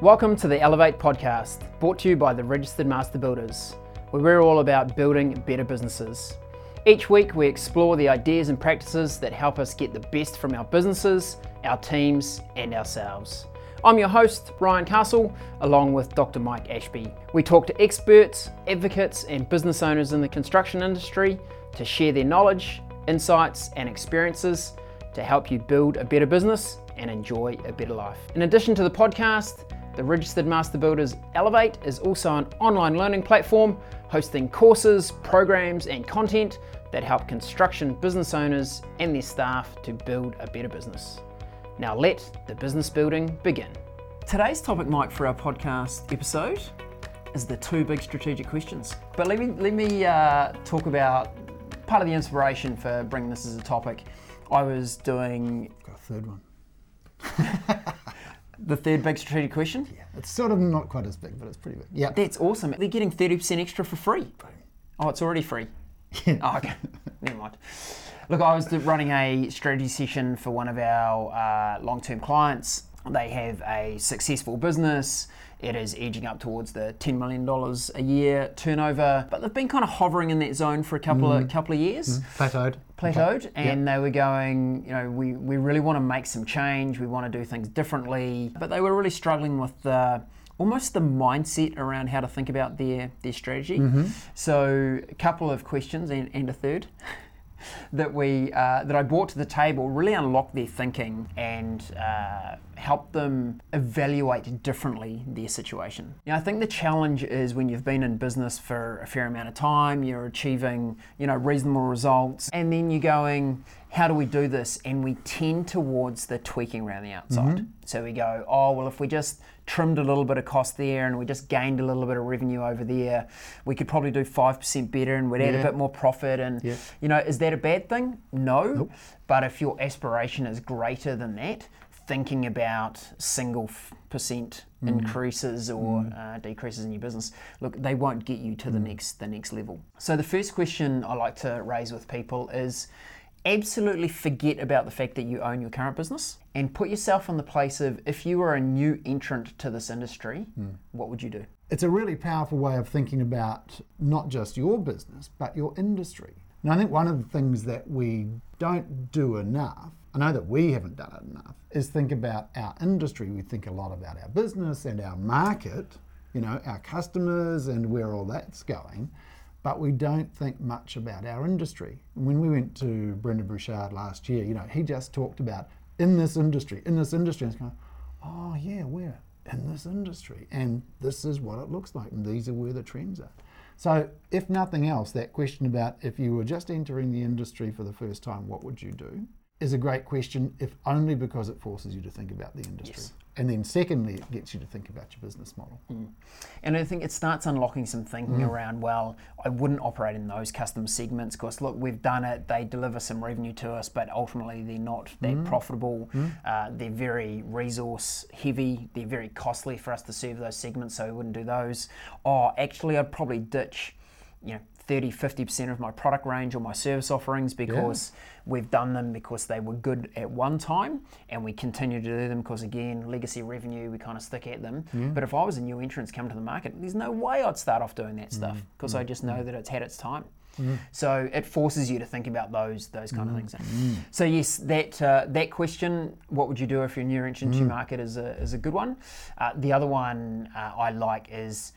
Welcome to the Elevate podcast, brought to you by the Registered Master Builders, where we're all about building better businesses. Each week, we explore the ideas and practices that help us get the best from our businesses, our teams, and ourselves. I'm your host, Ryan Castle, along with Dr. Mike Ashby. We talk to experts, advocates, and business owners in the construction industry to share their knowledge, insights, and experiences to help you build a better business and enjoy a better life. In addition to the podcast, the Registered Master Builders Elevate is also an online learning platform hosting courses, programs, and content that help construction business owners and their staff to build a better business. Now let the business building begin. Today's topic, Mike, for our podcast episode is the two big strategic questions. But let me let me uh, talk about part of the inspiration for bringing this as a topic. I was doing Got a third one. the third big strategic question. Yeah, it's sort of not quite as big, but it's pretty big. Yeah. That's awesome. They're getting 30% extra for free. Oh, it's already free. Yeah. Oh, okay. Never mind. Look, I was running a strategy session for one of our uh, long term clients. They have a successful business. It is edging up towards the $10 million a year turnover, but they've been kind of hovering in that zone for a couple of mm. couple of years. Mm. Plateaued. plateaued and they were going you know we, we really want to make some change we want to do things differently but they were really struggling with the almost the mindset around how to think about their their strategy. Mm-hmm. So a couple of questions and, and a third that we uh, that I brought to the table really unlocked their thinking and uh, helped them evaluate differently their situation. You know, I think the challenge is when you've been in business for a fair amount of time, you're achieving you know reasonable results, and then you're going, how do we do this? And we tend towards the tweaking around the outside. Mm-hmm. So we go, oh well, if we just trimmed a little bit of cost there and we just gained a little bit of revenue over there, we could probably do 5% better and we'd add a bit more profit. And, Yeah. you know, is that a bad thing? No. But if your aspiration is greater than that, thinking about single f- percent mm. increases or mm. uh, decreases in your business, look, they won't get you to the mm. next the next level. So the first question I like to raise with people is absolutely forget about the fact that you own your current business and put yourself in the place of if you were a new entrant to this industry, hmm. what would you do? It's a really powerful way of thinking about not just your business, but your industry. And I think one of the things that we don't do enough, I know that we haven't done it enough, is think about our industry. We think a lot about our business and our market, you know, our customers and where all that's going. But we don't think much about our industry. When we went to Brendon Burchard last year, you know, he just talked about in this industry, in this industry, and it's going, oh yeah, we're in this industry, and this is what it looks like, and these are where the trends are. So, if nothing else, that question about if you were just entering the industry for the first time, what would you do? Is a great question, if only because it forces you to think about the industry. Yes. And then, secondly, it gets you to think about your business model. Hmm. And I think it starts unlocking some thinking hmm. around, well, I wouldn't operate in those custom segments. Because, look, we've done it, they deliver some revenue to us, but ultimately they're not. That hmm. profitable. Uh, they're very resource heavy, they're very costly for us to serve those segments, so we wouldn't do those. Oh, actually, I'd probably ditch, you know, 30 50% of my product range or my service offerings because we've done them because they were good at one time and we continue to do them because again legacy revenue we kind of stick at them. But if i was a new entrant come to the market there's no way i'd start off doing that mm. stuff because mm. i just know mm. that it's had its time. So it forces you to think about those those kind of things. So yes, that uh, that question, what would you do if you're a new entrant to market, is a is a good one. Uh, the other one uh, I like is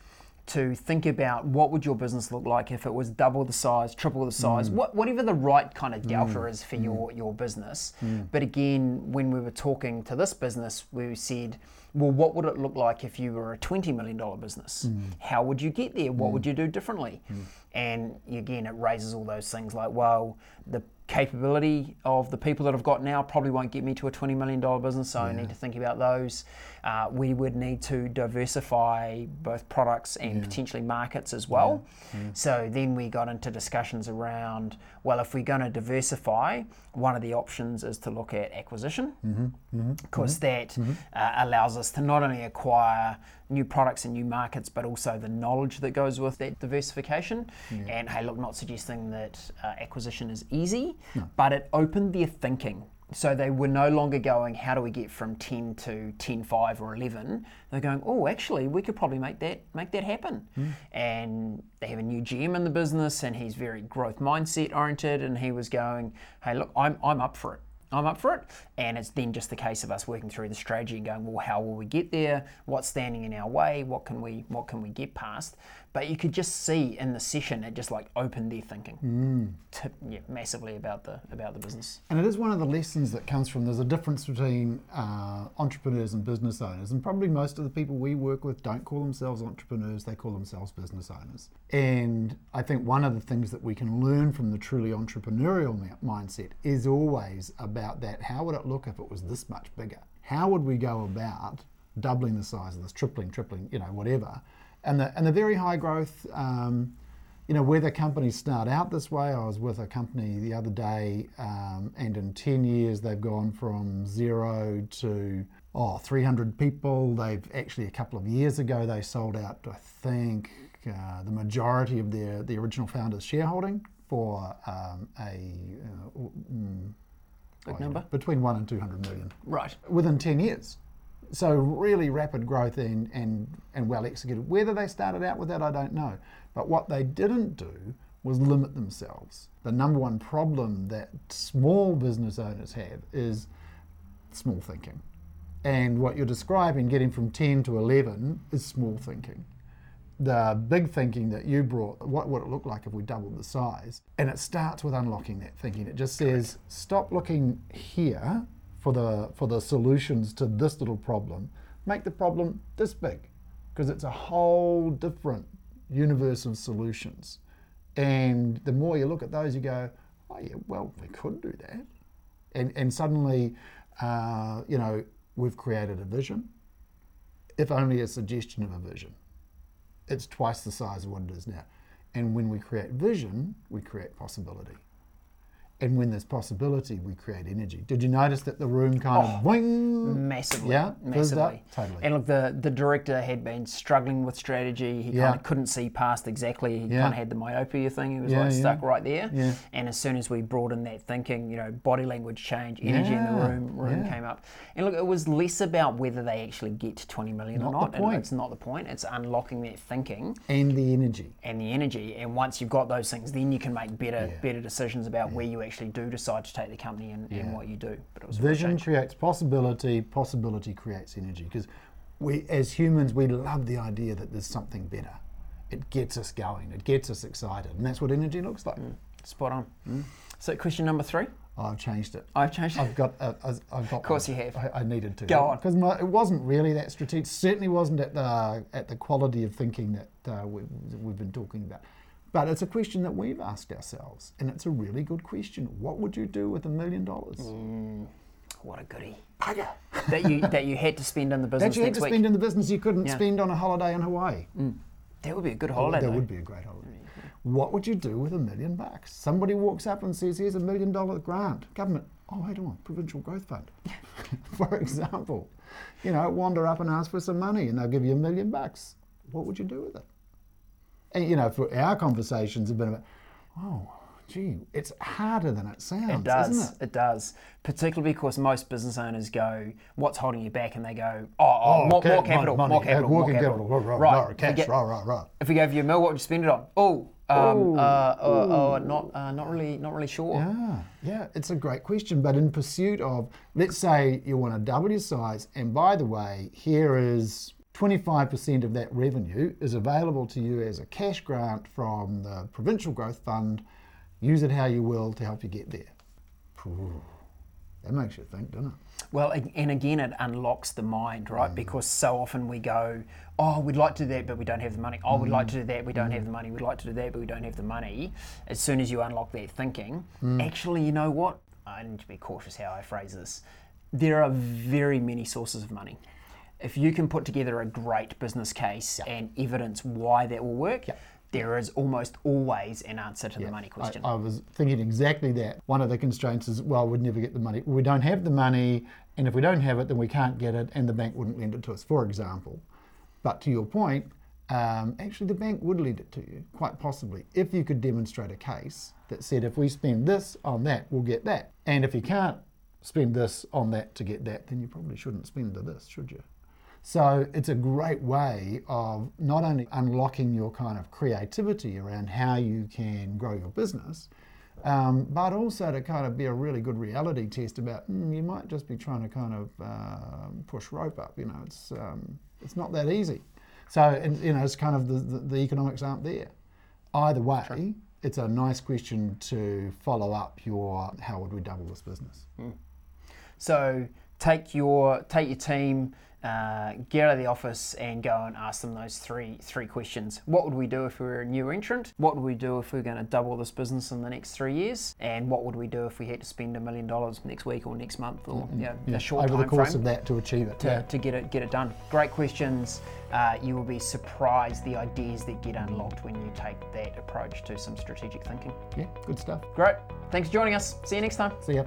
to think about what would your business look like if it was double the size, triple the size, mm. what, whatever the right kind of delta mm. is for mm. your, your business. But again, when we were talking to this business, we said, well, what would it look like if you were a $20 million business? How would you get there? What would you do differently? And again, it raises all those things like, well, the capability of the people that I've got now probably won't get me to a $20 million business, so I need to think about those. Uh, we would need to diversify both products and potentially markets as well. So then we got into discussions around, well, if we're going to diversify, one of the options is to look at acquisition. Because that Uh, allows us to not only acquire new products and new markets, but also the knowledge that goes with that diversification. And hey, look, not suggesting that uh, acquisition is easy, but it opened their thinking. So they were no longer going, how do we get from 10 to 10, 5 or 11? They're going, oh, actually, we could probably make that make that happen. And they have a new GM in the business, and he's very growth mindset oriented. And he was going, hey, look, I'm, I'm up for it. I'm up for it. And it's then just the case of us working through the strategy and going, well, how will we get there? What's standing in our way? What can we what can we get past? But you could just see in the session it just like opened their thinking to, yeah, massively about the about the business. And it is one of the lessons that comes from there's a difference between uh, entrepreneurs and business owners. And probably most of the people we work with don't call themselves entrepreneurs, they call themselves business owners. And I think one of the things that we can learn from the truly entrepreneurial mi- mindset is always about that how would it look if it was this much bigger? How would we go about doubling the size of this, tripling, tripling, you know, whatever? And the, and the very high growth. Um, you know, whether companies start out this way, I was with a company the other day, um, and in 10 years they've gone from zero to oh, 300 people. They've actually, a couple of years ago, they sold out, I think, uh, the majority of their the original founders' shareholding for um, a uh, mm, Big number. between one and 200 million Right. within 10 years. So really rapid growth and, and, and well executed. Whether they started out with that, I don't know. But what they didn't do was limit themselves. The number one problem that small business owners have is small thinking. And what you're describing, getting from 10 to 11, is small thinking. The big thinking that you brought, what would it look like if we doubled the size? And it starts with unlocking that thinking. It just says, stop looking here for the for the solutions to this little problem. Make the problem this big, because it's a whole different universe of solutions. And the more you look at those, you go, oh yeah, well we could do that. And and suddenly, uh, you know, we've created a vision. If only a suggestion of a vision. It's twice the size of what it is now. And when we create vision, we create possibility. And when there's possibility, we create energy. Did you notice that the room kind of oh, boing? Massively. Yeah, up? massively. Totally. And look, the, the director had been struggling with strategy. He Yeah. kind of couldn't see past exactly. He Yeah. kind of had the myopia thing. He was Yeah, like stuck right there. Yeah. And as soon as we brought in that thinking, you know, body language change, energy in the room, room came up. And look, it was less about whether they actually get to 20 million or Not not. the point. It's not the point. It's unlocking that thinking And the energy. and the energy. And once you've got those things, then you can make better better decisions about where you actually do decide to take the company and, and Yeah. what you do. But it was Vision creates possibility, possibility creates energy. Because we, as humans, we love the idea that there's something better. It gets us going, it gets us excited. And that's what energy looks like. Spot on. So question number three. I've changed it. I've changed it. I've got. Uh, I've got. Of course you have. I, I needed to. Go on. Because it wasn't really that strategic. Certainly wasn't at the at the quality of thinking that uh, we, we've been talking about. But it's a question that we've asked ourselves, and it's a really good question. What would you do with a million dollars? Mm, what a goodie. Bugger. that you that you had to spend in the business That you had to week. spend in the business you couldn't Yeah. spend on a holiday in Hawaii. Mm. that would be a good oh, holiday. that though. would be a great holiday. What would you do with a million bucks? Somebody walks up and says, "Here's a million dollar grant, government." Oh, wait on, provincial growth fund, for example. You know, wander up and ask for some money, and they'll give you a million bucks. What would you do with it? And you know, for our conversations have been about, oh, gee, it's harder than it sounds, It does. isn't it? does. Particularly because most business owners go, "What's holding you back?" And they go, "Oh, oh, more, ca- more capital, money, more uh, capital, more capital." capital, right, right, right. right, if, cash, get- right, right, right. if we gave you a mill, what would you spend it on? Oh, um, uh, oh, oh, not, uh, not really, not really sure. Yeah, yeah, it's a great question. But in pursuit of, let's say you want to double your size, and by the way, here is 25% of that revenue is available to you as a cash grant from the Provincial Growth Fund. Use it how you will to help you get there. That makes you think, doesn't it? Well, and again, it unlocks the mind, Mm. right? Because so often we go, oh, we'd like to do that, but we don't have the money. Oh, we'd like Mm. to do that, we don't have the money. We'd like to do that, but we don't have the money. As soon as you unlock that thinking, Mm. actually, you know what? I need to be cautious how I phrase this. There are very many sources of money. If you can put together a great business case and evidence why that will work, there is almost always an answer to Yeah, the money I- question. I, was thinking exactly that. One of the constraints is, well, we'd never get the money. We don't have the money, and if we don't have it, then we can't get it, and the bank wouldn't lend it to us, for example. But to your point, um, actually, the bank would lend it to you, quite possibly, if you could demonstrate a case that said, if we spend this on that, we'll get that. And if you can't spend this on that to get that, then you probably shouldn't spend the this, should you? So it's a great way of not only unlocking your kind of creativity around how you can grow your business, um, but also to kind of be a really good reality test about mm, you might just be trying to kind of um push rope up. You know, it's um, it's not that easy. So and, you know, it's kind of the, the, the economics aren't there. Either way, it's a nice question to follow up your how would we double this business. So take your take your team, uh, get out of the office, and go and ask them those three three questions. What would we do if we were a new entrant? What would we do if we are going to double this business in the next three years? And what would we do if we had to spend a million dollars next week or next month or yeah, a short over the course of that to achieve it. to, yeah. to get it get it done. Great questions. Uh, you will be surprised the ideas that get unlocked when you take that approach to some strategic thinking. yeah, good stuff. Great. Thanks for joining us. See you next time. See ya.